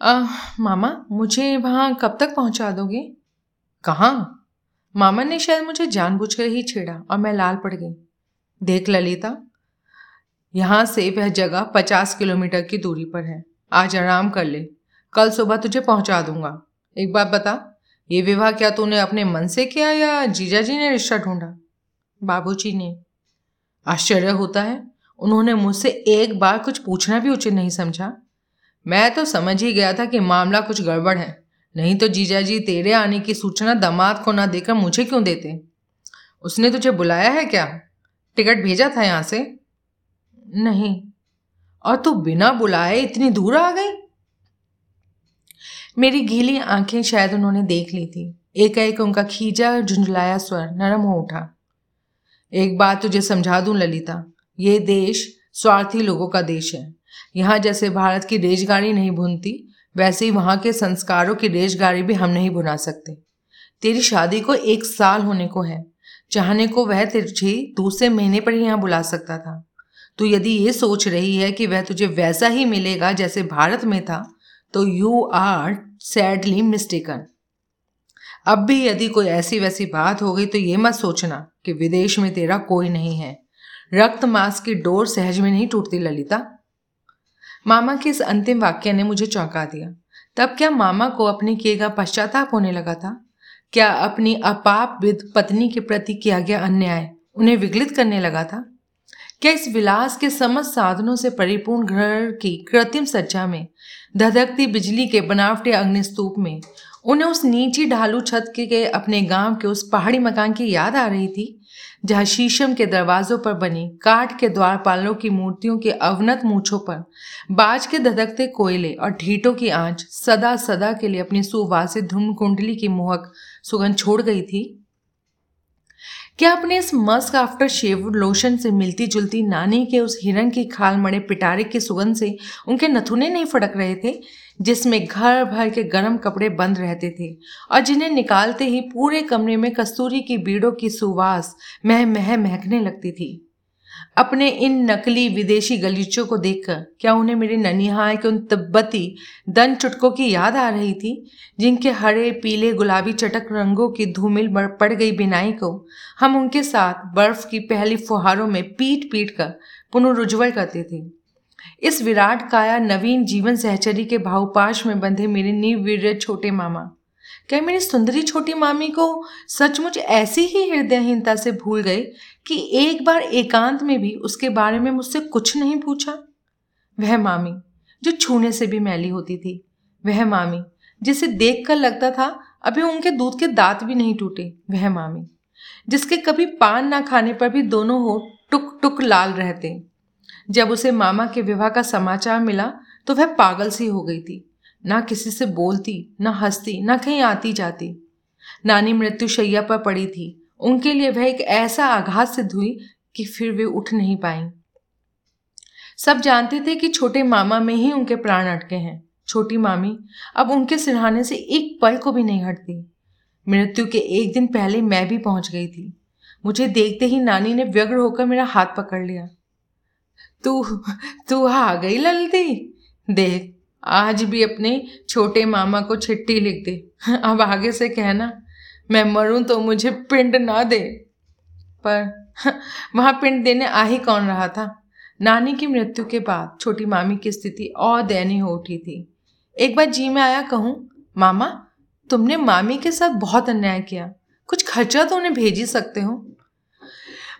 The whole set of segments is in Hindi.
आ, मामा मुझे वहाँ कब तक पहुँचा दोगे? कहाँ? मामा ने शायद मुझे जानबूझकर ही छेड़ा और मैं लाल पड़ गई। देख ललिता यहाँ से वह जगह पचास किलोमीटर की दूरी पर है। आज आराम कर ले। कल सुबह तुझे पहुँचा दूँगा। एक बात बता ये विवाह क्या तूने अपने मन से किया या जीजा जी ने रिश्ता ढूंढा? बाबूजी ने। आश्चर्य होता है उन्होंने मुझसे एक बार कुछ पूछना भी उचित नहीं समझा। मैं तो समझ ही गया था कि मामला कुछ गड़बड़ है। नहीं तो जीजा जी तेरे आने की सूचना दामाद को ना देकर मुझे क्यों देते? उसने तुझे बुलाया है क्या? टिकट भेजा था यहाँ से? नहीं। और तू बिना बुलाए इतनी दूर आ गई? मेरी गीली आँखें शायद उन्होंने देख ली थी। एक एक उनका खींचा झुंझलाया स्वर नरम हो उठा। एक बात तुझे समझा दूँ, ललिता। ये देश स्वार्थी लोगों का देश है। यहाँ जैसे भारत की रेजगाड़ी नहीं भुनती, वैसे ही वहाँ के संस्कारों की रेजगाड़ी भी हम नहीं भुना सकते। तेरी शादी को एक साल होने को है। चाहने को वह तुझे दूसरे महीने पर ही यहाँ बुला सकता था। तो यदि ये सोच रही है कि वह तुझे वैसा ही मिलेगा जैसे भारत में था तो यू आर सैडली मिस्टेकन अब भी यदि कोई ऐसी वैसी बात हो गई तो ये मत सोचना कि विदेश में तेरा कोई नहीं है। रक्त मांस की डोर सहज में नहीं टूटती, ललिता। मामा के इस अंतिम वाक्य ने मुझे चौंका दिया। तब क्या मामा को अपने किए गए पश्चाताप होने लगा था? क्या अपनी अपाप विद पत्नी के प्रति किया गया अन्याय उन्हें विगलित करने लगा था? क्या इस विलास के समस्त साधनों से परिपूर्ण घर की कृत्रिम सज्जा में, धधकती बिजली के बनावटे अग्निस्तूप में, उन्हें उस नीची ढालू छत के अपने गाँव के उस पहाड़ी मकान की याद आ रही थी? जहाँ शीशम के दरवाजों पर बनी, काठ के द्वारपालों की मूर्तियों के अवनत मूछों पर, बाज के धधकते कोयले और ढीटों की आँच सदा सदा के लिए अपनी सुवासित धूम कुंडली की मोहक सुगंध छोड़ गई थी। क्या अपने इस मस्क आफ्टर शेव लोशन से मिलती जुलती नानी के उस हिरण की खाल मड़े पिटारे की सुगंध से उनके नथुने नहीं फड़क रहे थे, जिसमें घर भर के गर्म कपड़े बंद रहते थे और जिन्हें निकालते ही पूरे कमरे में कस्तूरी की बीड़ों की सुवास मह मह महकने लगती थी। अपने इन नकली विदेशी गलीचों को देखकर, क्या उन्हें मेरे ननिहाल के उन तिब्बती दन चुटकों की याद आ रही थी, जिनके हरे पीले गुलाबी चटक रंगों की धूमिल पड़ गई बिनाई को हम उनके साथ बर्फ़ की पहली फुहारों में पीट पीट कर पुनरुज्वल करते थे। इस विराट काया नवीन जीवन सहचरी के भावपाश में बंधे मेरे निवीर छोटे मामा। क्या मेरी सुंदरी छोटी मामी को सचमुच ऐसी ही हृदयहीनता से भूल गए कि एक बार एकांत में भी उसके बारे में मुझसे कुछ नहीं पूछा। वह मामी, जो छूने से भी मैली होती थी, वह मामी, जिसे देखकर लगता था अभी उनके दूध के दांत भी नहीं टूटे, वह मामी, जिसके कभी पान ना खाने पर भी दोनों हो टुक टुक लाल रहते। जब उसे मामा के विवाह का समाचार मिला तो वह पागल सी हो गई थी। ना किसी से बोलती, ना हंसती, ना कहीं आती जाती नानी मृत्युशैया पर पड़ी थी उनके लिए वह एक ऐसा आघात सिद्ध हुई कि फिर वे उठ नहीं पाई। सब जानते थे कि छोटे मामा में ही उनके प्राण अटके हैं। छोटी मामी अब उनके सिरहाने से एक पल को भी नहीं हटती। मृत्यु के एक दिन पहले मैं भी पहुँच गई थी। मुझे देखते ही नानी ने व्यग्र होकर मेरा हाथ पकड़ लिया। तू तू आ गई ललती? देख, आज भी अपने छोटे मामा को छिट्टी लिख दे। अब आगे से कहना। मैं मरूं तो मुझे पिंड ना दे। पर वहाँ पिंड देने आ ही कौन रहा था? नानी की मृत्यु के बाद छोटी मामी की स्थिति और दयनीय हो उठी थी। एक बार जी में आया कहूँ, मामा, तुमने मामी के साथ बहुत अन्याय किया। कुछ खर्चा तो उन्हें भेज ही सकते हो?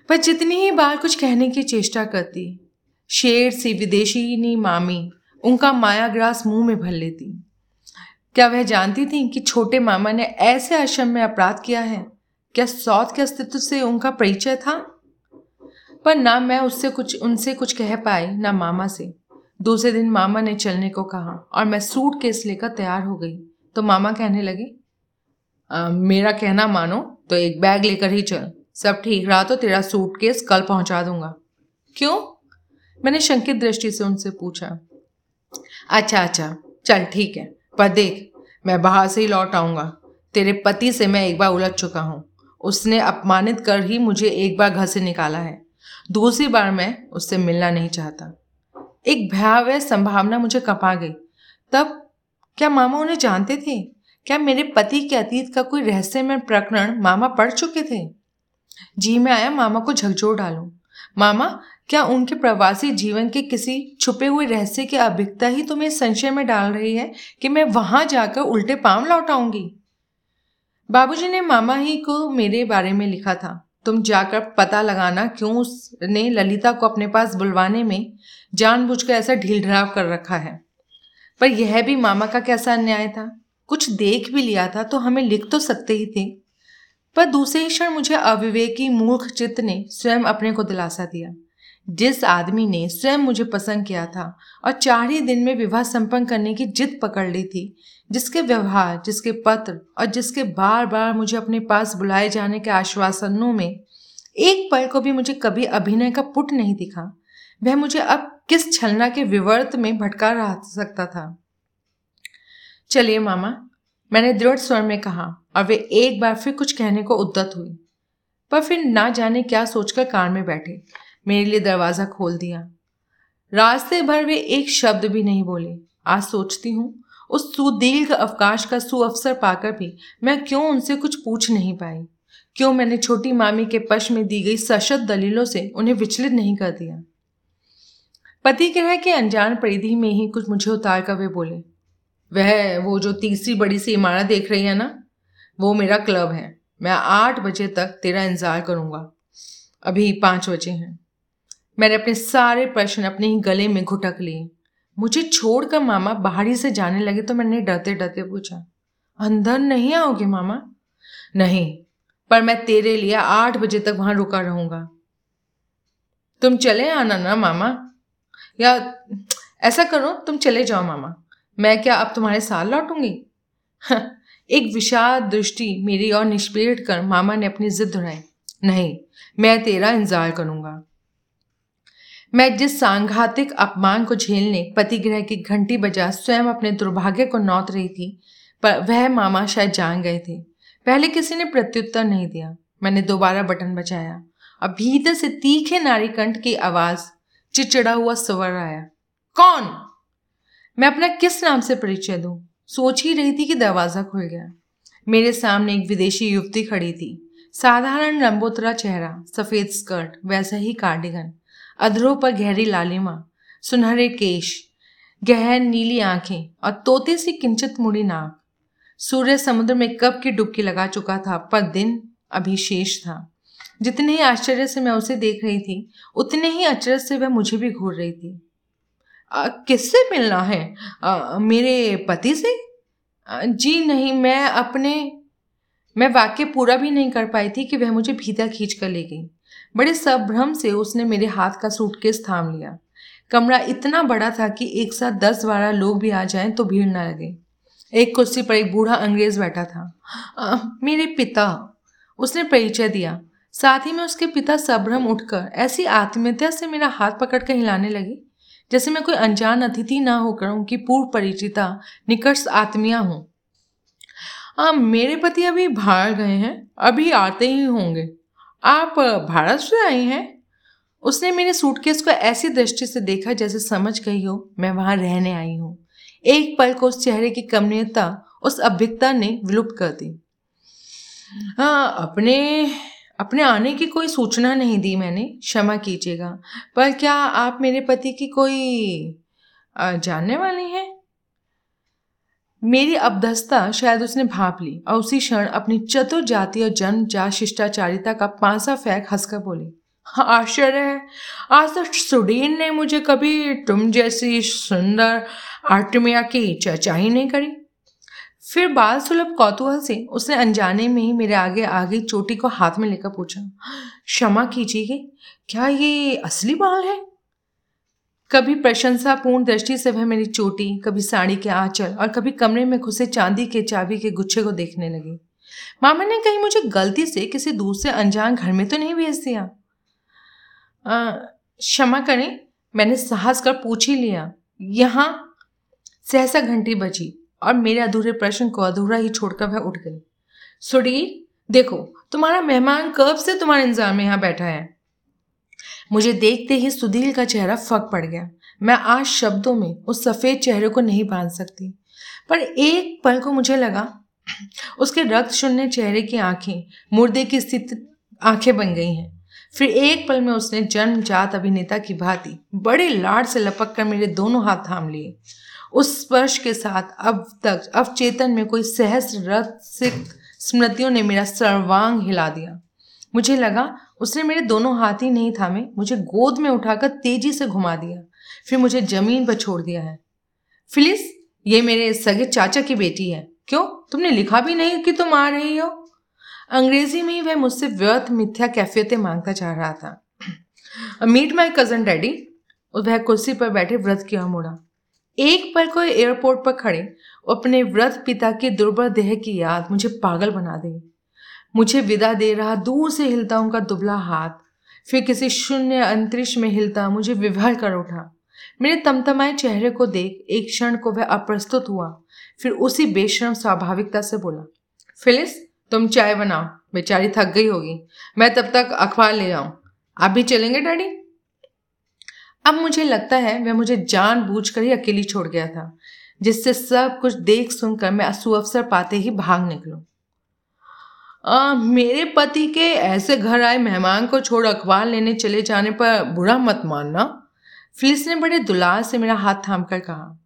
पर जितनी ही बार कुछ कहने की चेष्टा करती, शेर सी विदेशी नी मामी, उनका मायाग्रास मुँह में भर लेती। क्या वह जानती थी कि छोटे मामा ने ऐसे आश्रम में अपराध किया है? क्या सौत के अस्तित्व से उनका परिचय था? पर ना मैं उससे कुछ उनसे कुछ कह पाई ना मामा से। दूसरे दिन मामा ने चलने को कहा और मैं सूट केस लेकर तैयार हो गई। तो मामा कहने लगे आ, मेरा कहना मानो तो एक बैग लेकर ही चल। सब ठीक रहा तो तेरा सूट केस कल पहुँचा दूँगा। क्यों? मैंने शंकित दृष्टि से उनसे पूछा। अच्छा अच्छा चल ठीक है। पर देख, मैं बाहर से ही लौट आऊँगा। तेरे पति से मैं एक बार उलझ चुका हूँ। उसने अपमानित कर ही मुझे एक बार घर से निकाला है। दूसरी बार मैं उससे मिलना नहीं चाहता। एक भयावह संभावना मुझे कपा गई। तब क्या मामा उन्हें जानते थे? क्या मेरे पति के अतीत का कोई रहस्यमय प्रकरण मामा पढ़ चुके थे? जी मैं आया, मामा को झकझोर डालूं। मामा क्या उनके प्रवासी जीवन के किसी छुपे हुए रहस्य की अभिकता ही तुम्हें संशय में डाल रही है कि मैं वहाँ जाकर उल्टे पाँव लौटाऊँगी? बाबूजी ने मामा ही को मेरे बारे में लिखा था। तुम जाकर पता लगाना क्यों उसने ललिता को अपने पास बुलवाने में जानबूझकर ऐसा ढील ढराव कर रखा है। पर यह भी मामा का कैसा अन्याय था? कुछ देख भी लिया था तो हमें लिख तो सकते ही थे। पर दूसरे ही क्षण मुझे अविवेकी मूर्ख चित्त ने स्वयं अपने को दिलासा दिया। जिस आदमी ने स्वयं मुझे पसंद किया था और चार ही दिन में विवाह संपन्न करने की जिद पकड़ ली थी, जिसके व्यवहार, जिसके पत्र और जिसके बार बार मुझे अपने पास बुलाए जाने के आश्वासनों में एक पल को भी मुझे कभी अभिनय का पुट नहीं दिखा। वह मुझे अब किस छलना के विवर्त में भटका रह सकता था? चलिए मामा, मैंने दृढ़ स्वर में कहा और वे एक बार फिर कुछ कहने को उद्दत हुई, पर फिर ना जाने क्या सोचकर कार में बैठे। मेरे लिए दरवाज़ा खोल दिया। रास्ते भर वे एक शब्द भी नहीं बोले। आज सोचती हूँ, उस सुदीर्घ अवकाश का सुअवसर पाकर भी मैं क्यों उनसे कुछ पूछ नहीं पाई? क्यों मैंने छोटी मामी के पश में दी गई सशक्त दलीलों से उन्हें विचलित नहीं कर दिया? पति ग्रह के अनजान परिधि में ही कुछ मुझे उतार कर वे बोले, वह, वो जो तीसरी बड़ी सी इमारत देख रही है ना, वो मेरा क्लब है। मैं आठ बजे तक तेरा इंतज़ार करूँगा। अभी पाँच बजे हैं। मैंने अपने सारे प्रश्न अपने ही गले में घुटक लिए। मुझे छोड़कर मामा बाहरी से जाने लगे तो मैंने डरते डरते पूछा, अंदर नहीं आओगे मामा? नहीं, पर मैं तेरे लिए आठ बजे तक वहाँ रुका रहूँगा। तुम चले आना ना मामा, या ऐसा करो, तुम चले जाओ मामा। मैं क्या अब तुम्हारे साथ लौटूँगी? एक विशाल दृष्टि मेरी और निष्पेट कर मामा ने अपनी जिद दोहराई, नहीं, मैं तेरा इंतज़ार करूँगा। मैं जिस सांघातिक अपमान को झेलने पतिग्रह की घंटी बजा स्वयं अपने दुर्भाग्य को नौत रही थी, पर वह मामा शायद जान गए थे। पहले किसी ने प्रत्युत्तर नहीं दिया। मैंने दोबारा बटन बचाया और भीतर से तीखे नारी कंठ की आवाज़ चिचड़ा हुआ स्वर आया। कौन? मैं अपना किस नाम से परिचय दूँ? सोच ही रही थी कि दरवाज़ा खुल गया। मेरे सामने एक विदेशी युवती खड़ी थी। साधारण लंबोतरा चेहरा, सफ़ेद स्कर्ट, वैसा ही कार्डिगन। अधरों पर गहरी लालिमा सुनहरे केश गहर नीली आँखें और तोते सी किंचित मुड़ी नाक। सूर्य समुद्र में कब की डुबकी लगा चुका था पर दिन अभी शेष था। जितने ही आश्चर्य से मैं उसे देख रही थी उतने ही अचरज से वह मुझे भी घूर रही थी। किससे मिलना है? आ, मेरे पति से? आ, जी नहीं मैं अपने मैं वाक्य पूरा भी नहीं कर पाई थी कि वह मुझे भीतर खींच कर ले गई। बड़े संभ्रम से उसने मेरे हाथ का सूटकेस थाम लिया। कमरा इतना बड़ा था कि एक साथ दस बारह लोग भी आ जाएँ तो भीड़ ना लगे। एक कुर्सी पर एक बूढ़ा अंग्रेज़ बैठा था। आ, मेरे पिता। उसने परिचय दिया। साथ ही में उसके पिता सभ्रम उठकर ऐसी आत्मीयता से मेरा हाथ पकड़कर हिलाने लगे जैसे मैं कोई अनजान अतिथि ना होकर उनकी पूर्व परिचिता निकट आत्मिया हूँ। मेरे पति अभी बाहर गए हैं अभी आते ही होंगे। आप भारत से आई हैं? उसने मेरे सूटकेस को ऐसी दृष्टि से देखा जैसे समझ गई हो, मैं वहाँ रहने आई हूँ। एक पल को उस चेहरे की कमनीयता, उस अभिकता ने विलुप्त कर दी। हाँ अपने अपने आने की कोई सूचना नहीं दी मैंने, क्षमा कीजिएगा। पर क्या आप मेरे पति की कोई जानने वाली हैं? मेरी अबदस्ता शायद उसने भाप ली और उसी क्षण अपनी चतुर जाति और जन्म जा शिष्टाचारिता का पांसा फेंक हंसकर बोली आश्चर्य है। आज तक सुडीन ने मुझे कभी तुम जैसी सुंदर आर्टमिया की चर्चा ही नहीं करी। फिर बाल सुलभ कौतूहल से उसने अनजाने में ही मेरे आगे आ गई चोटी को हाथ में लेकर पूछा क्षमा कीजिए, क्या ये असली बाल है? कभी प्रशंसापूर्ण दृष्टि से वह मेरी चोटी, कभी साड़ी के आंचल और कभी कमरे में घुसे चांदी के चाबी के गुच्छे को देखने लगी। मामा ने कहीं मुझे गलती से किसी दूसरे अनजान घर में तो नहीं भेज दिया। क्षमा करें, मैंने साहस कर पूछ ही लिया। यहाँ सहसा घंटी बजी और मेरे अधूरे प्रश्न को अधूरा ही छोड़कर वह उठ गई। सुडीर, देखो, तुम्हारा मेहमान कब से तुम्हारे इंतज़ार में यहाँ बैठा है? मुझे देखते ही सुधील का चेहरा फक पड़ गया। मैं आज शब्दों में उस सफ़ेद चेहरे को नहीं बाँध सकती। पर एक पल को मुझे लगा, उसके रक्त शून्य चेहरे की आँखें, मुर्दे की स्थिति आँखें बन गई हैं। फिर एक पल में उसने जन्मजात अभिनेता की भांति बड़े लाड से लपक कर मेरे दोनों हाथ थाम लिए। उस स्पर्श के साथ अब तक अवचेतन में कोई सहस्र से स्मृतियों ने मेरा सर्वांग हिला दिया। मुझे लगा उसने मेरे दोनों हाथ ही नहीं थामे। मुझे गोद में उठाकर तेज़ी से घुमा दिया। फिर मुझे ज़मीन पर छोड़ दिया है। फिलिस, ये मेरे सगे चाचा की बेटी है। क्यों? तुमने लिखा भी नहीं कि तुम आ रही हो? अंग्रेज़ी में वह मुझसे व्यर्थ मिथ्या कैफियतें माँगता चाह रहा था। Meet my cousin daddy. वह कुर्सी पर बैठे व्रत की ओर मुड़ा। एक पल को एयरपोर्ट पर खड़े। अपने व्रत पिता के दुर्बल देह की याद मुझे पागल बना दी। मुझे विदा दे रहा, दूर से हिलता उनका दुबला हाथ। फिर किसी शून्य अंतरिक्ष में हिलता, मुझे विभर कर उठा। मेरे तमतमाए चेहरे को देख, एक क्षण को वह अप्रस्तुत हुआ। फिर उसी बेशरम स्वाभाविकता से बोला, फिलिस, तुम चाय बनाओ, बेचारी थक गई होगी। मैं तब तक अखबार ले आऊँ। आप भी चलेंगे, डैडी? अब मुझे लगता है, वह मुझे जान बूझ ही अकेली छोड़ गया था, जिससे सब कुछ देख सुनकर मैं सुअवसर पाते ही भाग निकलूं। आ, मेरे पति के ऐसे घर आए मेहमान को छोड़ अखबार लेने चले जाने पर बुरा मत मानना। फिलिस ने बड़े दुलार से मेरा हाथ थाम कर कहा।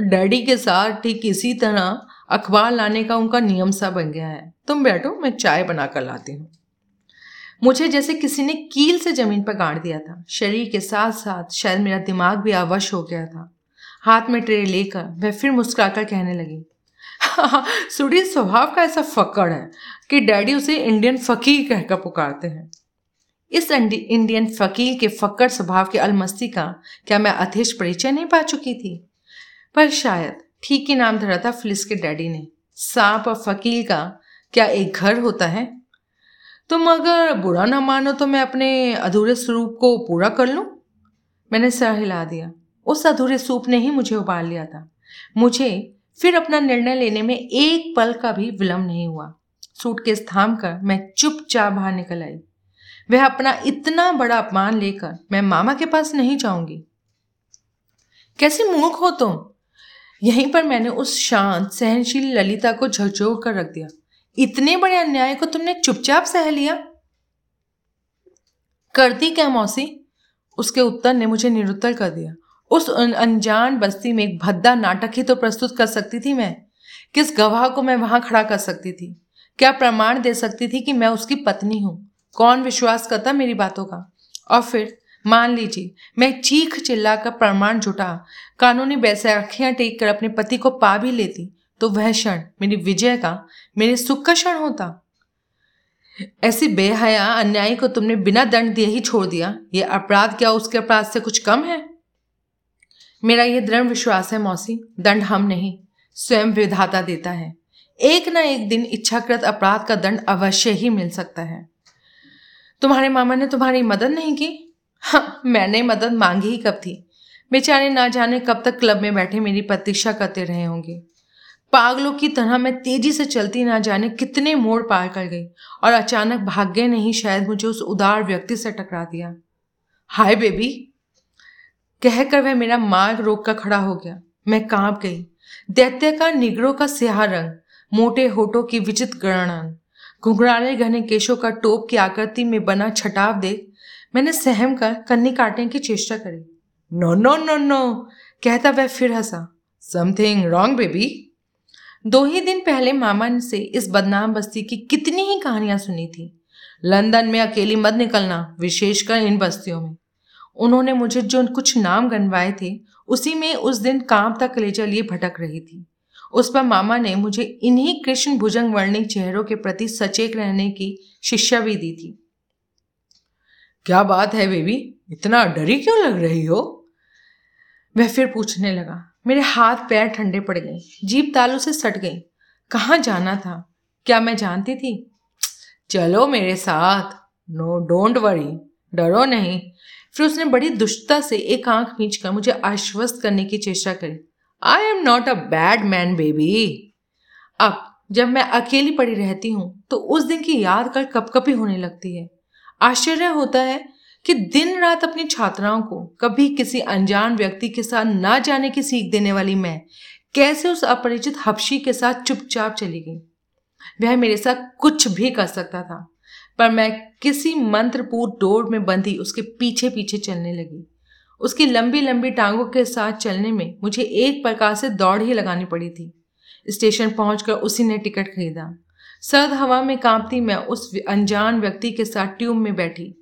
डैडी के साथ ठीक इसी तरह अखबार लाने का उनका नियम सा बन गया है। तुम बैठो मैं चाय बना कर लाती हूँ। मुझे जैसे किसी ने कील से ज़मीन पर गाड़ दिया था। शरीर के साथ साथ शायद मेरा दिमाग भी अवश हो गया था। हाथ में ट्रे लेकर वह फिर मुस्कुराकर कहने लगी सुडी स्वभाव का ऐसा फकड़ है कि डैडी उसे इंडियन फकीर कहकर पुकारते हैं। इस इंडियन फकीर के फक्कड़ स्वभाव के अलमस्ती का क्या मैं अथेश परिचय नहीं पा चुकी थी? पर शायद ठीक ही नाम धरा था फिलिस के डैडी ने। सांप और फकील का क्या एक घर होता है? तुम अगर बुरा ना मानो तो मैं अपने अधूरे स्वरूप को पूरा कर लूँ? मैंने सर हिला दिया। उस अधूरे सूप ने ही मुझे उबाल लिया था। मुझे फिर अपना निर्णय लेने में एक पल का भी विलंब नहीं हुआ। सूटकेस थाम कर मैं चुपचाप बाहर निकल आई। वह अपना इतना बड़ा अपमान लेकर मैं मामा के पास नहीं जाऊँगी। कैसी मूर्ख हो तुम? यहीं पर मैंने उस शांत, सहनशील ललिता को झकझोर कर रख दिया। इतने बड़े अन्याय को तुमने चुपचाप सह लिया? करती क्या मौसी? उसके उत्तर ने मुझे निरुत्तर कर दिया। उस अनजान बस्ती में एक भद्दा नाटक ही तो प्रस्तुत कर सकती थी मैं। किस गवाह को मैं वहाँ खड़ा कर सकती थी? क्या प्रमाण दे सकती थी कि मैं उसकी पत्नी हूँ? कौन विश्वास करता मेरी बातों का? और फिर, मान लीजिए, मैं चीख चिल्लाकर प्रमाण जुटा, कानूनी बैसाखियाँ टेक कर अपने पति को पा भी लेती तो वह क्षण मेरी विजय का, मेरे सुख का क्षण होता। ऐसी बेहया अन्यायी को तुमने बिना दंड दिए ही छोड़ दिया? ये अपराध क्या उसके अपराध से कुछ कम है? मेरा यह दृढ़ विश्वास है मौसी, दंड हम नहीं, स्वयं विधाता देता है। एक ना एक दिन इच्छाकृत अपराध का दंड अवश्य ही मिल सकता है। तुम्हारे मामा ने तुम्हारी मदद नहीं की? हाँ मैंने मदद मांगी ही कब थी? बेचारे ना जाने कब तक क्लब में बैठे मेरी प्रतीक्षा करते रहे होंगे। पागलों की तरह मैं तेज़ी से चलती ना जाने कितने मोड़ पार कर गई और अचानक भाग्य ने ही शायद मुझे उस उदार व्यक्ति से टकरा दिया। हाय बेबी कहकर वह मेरा मार्ग रोक कर खड़ा हो गया। मैं काँप गई। दैत्य का, निगरों का स्याह रंग, मोटे होठों की विचित्र गणन घुघराले घने केशों का टोप की आकृति में बना छटाव देख मैंने सहम कर कन्नी काटने की चेष्टा करी। नो नो नो नो कहता वह फिर हंसा। समथिंग रॉन्ग बेबी दो ही दिन पहले मामा से इस बदनाम बस्ती की कितनी ही कहानियाँ सुनी थी। लंदन में अकेली मत निकलना, विशेषकर इन बस्तियों में। उन्होंने मुझे जो कुछ नाम गनवाए थे, उसी में उस दिन काम तक कलेजा लिए भटक रही थी। उस पर मामा ने मुझे इन्हीं कृष्ण भुजंग वर्णिक चेहरों के प्रति सचेत रहने की शिक्षा भी दी थी। क्या बात है बेबी, इतना डरी क्यों लग रही हो? वह फिर पूछने लगा। मेरे हाथ पैर ठंडे पड़ गए जीप तालू से सट गई। कहाँ जाना था? क्या मैं जानती थी? चलो मेरे साथ। नो डोंट वरी डरो नहीं। फिर उसने बड़ी दुष्टता से एक आँख मीच कर मुझे आश्वस्त करने की चेष्टा करी। I am not a bad man baby अब, जब मैं अकेली पड़ी रहती हूँ तो उस दिन की याद कर कपकपी होने लगती है। आश्चर्य होता है कि दिन रात अपनी छात्राओं को कभी किसी अनजान व्यक्ति के साथ ना जाने की सीख देने वाली मैं कैसे उस अपरिचित हफ्शी के साथ चुपचाप चली गई। वह मेरे साथ कुछ भी कर सकता था। पर मैं किसी मंत्रपूर्ण डोर में बंधी उसके पीछे पीछे चलने लगी। उसकी लंबी लंबी टांगों के साथ चलने में मुझे एक प्रकार से दौड़ ही लगानी पड़ी थी। स्टेशन पहुंचकर उसी ने टिकट खरीदा। सर्द हवा में कांपती मैं उस अनजान व्यक्ति के साथ ट्यूब में बैठी।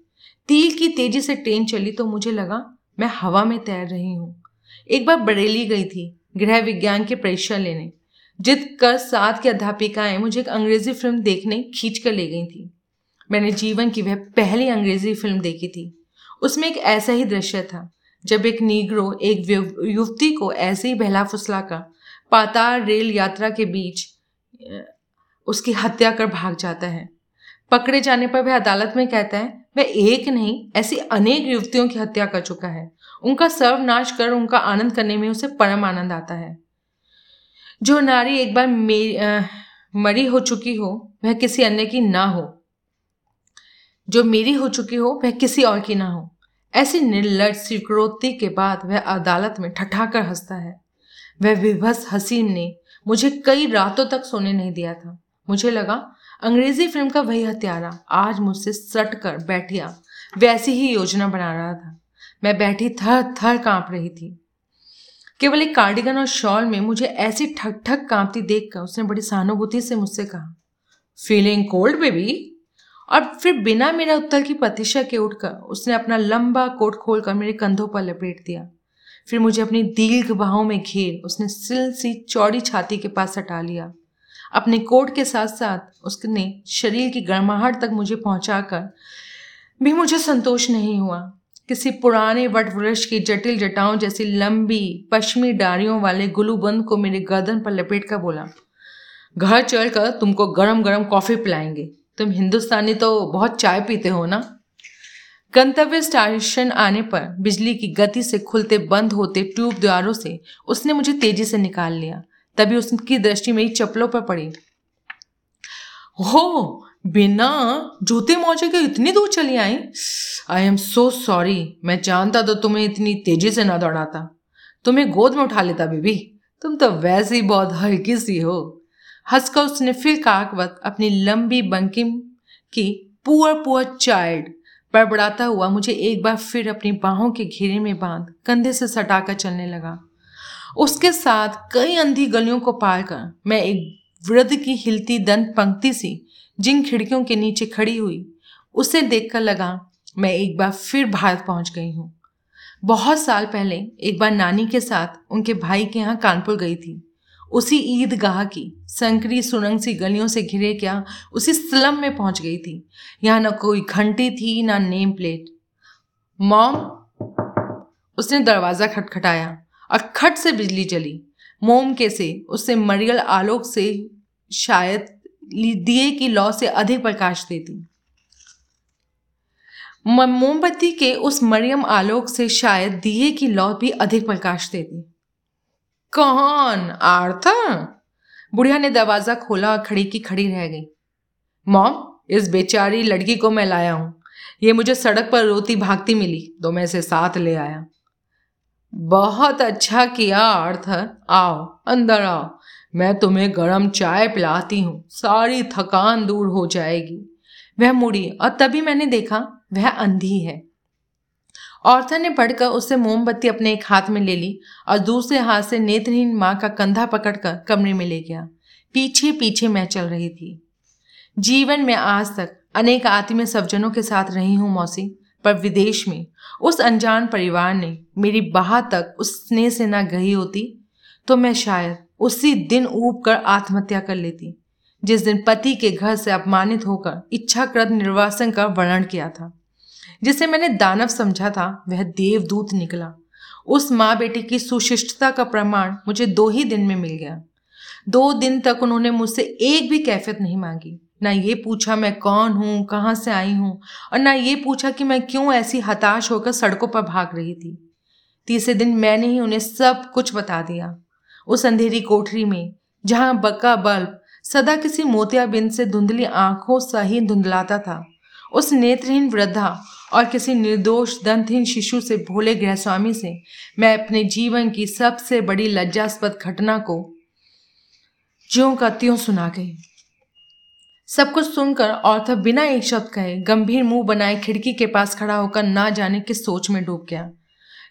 तील की तेज़ी से ट्रेन चली तो मुझे लगा, मैं हवा में तैर रही हूँ। एक बार बरेली गई थी, गृह विज्ञान की परीक्षा लेने। जित कर सात की अध्यापिकाएँ मुझे एक अंग्रेज़ी फ़िल्म देखने खींच कर ले गई थी। मैंने जीवन की वह पहली अंग्रेज़ी फ़िल्म देखी थी। उसमें एक ऐसा ही दृश्य था, जब एक नीग्रो एक युवती को ऐसे ही बहला फुसला कर पाताल रेल यात्रा के बीच उसकी हत्या कर भाग जाता है। पकड़े जाने पर वह अदालत में कहता है वह एक नहीं, ऐसी अनेक युवतियों की हत्या कर चुका है। उनका सर्वनाश कर, उनका आनंद करने में उसे परम आनंद आता है। जो नारी एक बार मरी हो चुकी हो, वह किसी अन्य की ना हो। जो मेरी हो चुकी हो, वह किसी और की ना हो। ऐसी निर्लज स्वीकृति के बाद वह अदालत में ठठाकर हंसता है। वह विभस हसीन ने मुझे कई रातों तक सोने नहीं दिया था। मुझे लगा, अंग्रेज़ी फ़िल्म का वही हत्यारा आज मुझसे सट कर बैठिया, वैसी ही योजना बना रहा था। मैं बैठी थर थर काँप रही थी। केवल एक कार्डिगन और शॉल में मुझे ऐसी ठक ठक कांपती देखकर उसने बड़ी सहानुभूति से मुझसे कहा फीलिंग कोल्ड बेबी और फिर बिना मेरा उत्तर की प्रतीक्षा के उठकर उसने अपना लंबा कोट खोलकर मेरे कंधों पर लपेट दिया। फिर मुझे अपनी दीर्घ बाहों में घेर उसने सिल सी चौड़ी छाती के पास हटा लिया। अपने कोट के साथ साथ उसने शरीर की गर्माहट तक मुझे पहुंचाकर भी मुझे संतोष नहीं हुआ। किसी पुराने वट वृक्ष की जटिल जटाओं जैसी लंबी पश्चिमी डारियों वाले गुलूबंद को मेरे गर्दन पर लपेट कर बोला, घर चलकर तुमको गरम गरम कॉफ़ी पिलाएँगे। तुम हिंदुस्तानी तो बहुत चाय पीते हो ना? गंतव्य स्टेशन आने पर बिजली की गति से खुलते बंद होते ट्यूब द्वारों से उसने मुझे तेज़ी से निकाल लिया, तभी उसकी दृष्टि मेरी चप्पलों पर पड़ी। हो, बिना जूते मोजे के इतनी दूर चली आई? आई एम सो सॉरी मैं जानता तो तुम्हें इतनी तेज़ी से ना दौड़ाता। तुम्हें गोद में उठा लेता, बेबी। तुम तो वैसे ही बहुत हल्की सी हो। हंसकर उसने फिर काकवत अपनी लंबी बंकिम की पुअर पुअर चाइल्ड बड़बड़ाता हुआ मुझे एक बार फिर अपनी बाहों के घेरे में बाँध, कंधे से सटाकर चलने लगा। उसके साथ कई अंधी गलियों को पार कर मैं एक वृद्ध की हिलती दंत पंक्ति सी, जिन खिड़कियों के नीचे खड़ी हुई, उसे देखकर लगा मैं एक बार फिर भारत पहुँच गई हूँ। बहुत साल पहले एक बार नानी के साथ उनके भाई के यहाँ कानपुर गई थी। उसी ईदगाह की संकरी सुरंग सी गलियों से घिरे क्या उसी स्लम में पहुँच गई थी। यहाँ न कोई घंटी थी, ना नेम प्लेट। मॉम, उसने दरवाज़ा खटखटाया और खट से बिजली चली मोम के से, उससे मरियल आलोक से शायद दिए की लौ से अधिक प्रकाश देती। मोमबत्ती के उस मरियम आलोक से शायद दिए की लौ भी अधिक प्रकाश देती। कौन? आर्थर बुढ़िया ने दरवाज़ा खोला और खड़ी की खड़ी रह गई। मॉम, इस बेचारी लड़की को मैं लाया हूँ। ये मुझे सड़क पर रोती भागती मिली। तो मैं इसे साथ ले आया। बहुत अच्छा किया आर्थर आओ, अंदर आओ। मैं तुम्हें गरम चाय पिलाती हूँ। सारी थकान दूर हो जाएगी। वह मुड़ी, और तभी मैंने देखा, वह अंधी है। औरथा ने पढ़कर उससे मोमबत्ती अपने एक हाथ में ले ली और दूसरे हाथ से नेत्रहीन माँ का कंधा पकड़कर कमरे में ले गया। पीछे पीछे मैं चल रही थी। जीवन में आज तक अनेक आत्मीय सज्जनों के साथ रही हूँ मौसी, पर विदेश में उस अनजान परिवार ने मेरी बाह तक उस स्नेह से ना गई होती तो मैं शायद उसी दिन ऊब कर आत्महत्या कर लेती, जिस दिन पति के घर से अपमानित होकर इच्छाकृत निर्वासन का वर्णन किया था। जिसे मैंने दानव समझा था, वह देवदूत निकला। उस माँ बेटी की सुशिष्टता का प्रमाण मुझे दो ही दिन में मिल गया। दो दिन तक उन्होंने मुझसे एक भी कैफियत नहीं मांगी। ना ये पूछा मैं कौन हूँ, कहाँ से आई हूँ, और ना ये पूछा कि मैं क्यों ऐसी हताश होकर सड़कों पर भाग रही थी। तीसरे दिन मैंने ही उन्हें सब कुछ बता दिया। उस अंधेरी कोठरी में, जहाँ बका बल्ब, सदा किसी मोतियाबिंद से धुंधली आँखों सही धुंधलाता था, उस नेत्रहीन वृद्धा और किसी निर्दोष दंतहीन शिशु से भोले गृहस्वामी से मैं अपने जीवन की सबसे बड़ी लज्जास्पद घटना को ज्यों का त्यों सुना गई। सब कुछ सुनकर औरत बिना एक शब्द कहे गंभीर मुँह बनाए खिड़की के पास खड़ा होकर ना जाने किस सोच में डूब गया।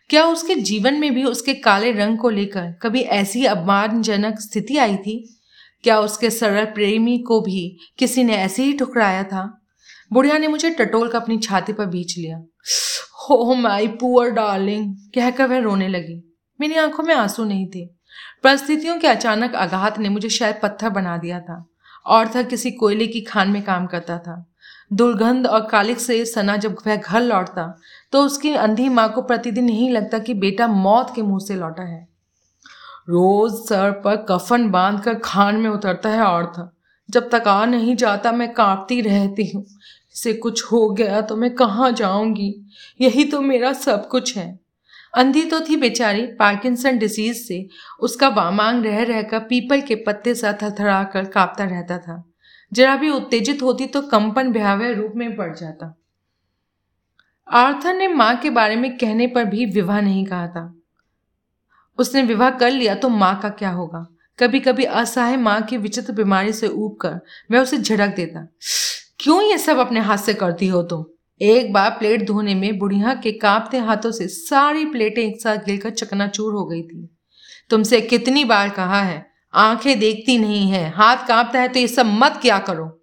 क्या उसके जीवन में भी उसके काले रंग को लेकर कभी ऐसी अपमानजनक स्थिति आई थी? क्या उसके सरल प्रेमी को भी किसी ने ऐसे ही ठुकराया था? बुढ़िया ने मुझे टटोल कर अपनी छाती पर बीच लिया। हो माई पुअर डार्लिंग कहकर वह रोने लगी। मेरी आँखों में आँसू नहीं थे। परिस्थितियों के अचानक आघात ने मुझे शायद पत्थर बना दिया था और था किसी कोयले की खान में काम करता था। दुर्गंध और कालिक से सना जब वह घर लौटता तो उसकी अंधी माँ को प्रतिदिन नहीं लगता कि बेटा मौत के मुँह से लौटा है। रोज सर पर कफन बाँध कर खान में उतरता है औरत जब तक आ नहीं जाता, मैं कांपती रहती हूँ। इसे कुछ हो गया तो मैं कहाँ जाऊँगी? यही तो मेरा सब कुछ है। अंधी तो थी बेचारी पार्किंसन डिसीज से। उसका वामांग रह रहकर पीपल के पत्ते सा थरथरा कर कांपता रहता था। जरा भी उत्तेजित होती तो कंपन भयावह रूप में पड़ जाता। आर्थर ने माँ के बारे में कहने पर भी विवाह नहीं कहा था। उसने विवाह कर लिया तो माँ का क्या होगा? कभी कभी असहाय माँ की विचित्र बीमारी से ऊब कर मैं उसे झड़क देता। क्यों ये सब अपने हाथ से करती हो तुम? एक बार प्लेट धोने में बुढ़िया के कांपते हाथों से सारी प्लेटें एक साथ गिरकर चकनाचूर हो गई थी। तुमसे कितनी बार कहा है, आँखें देखती नहीं है, हाथ कांपता है तो ये सब मत क्या करो।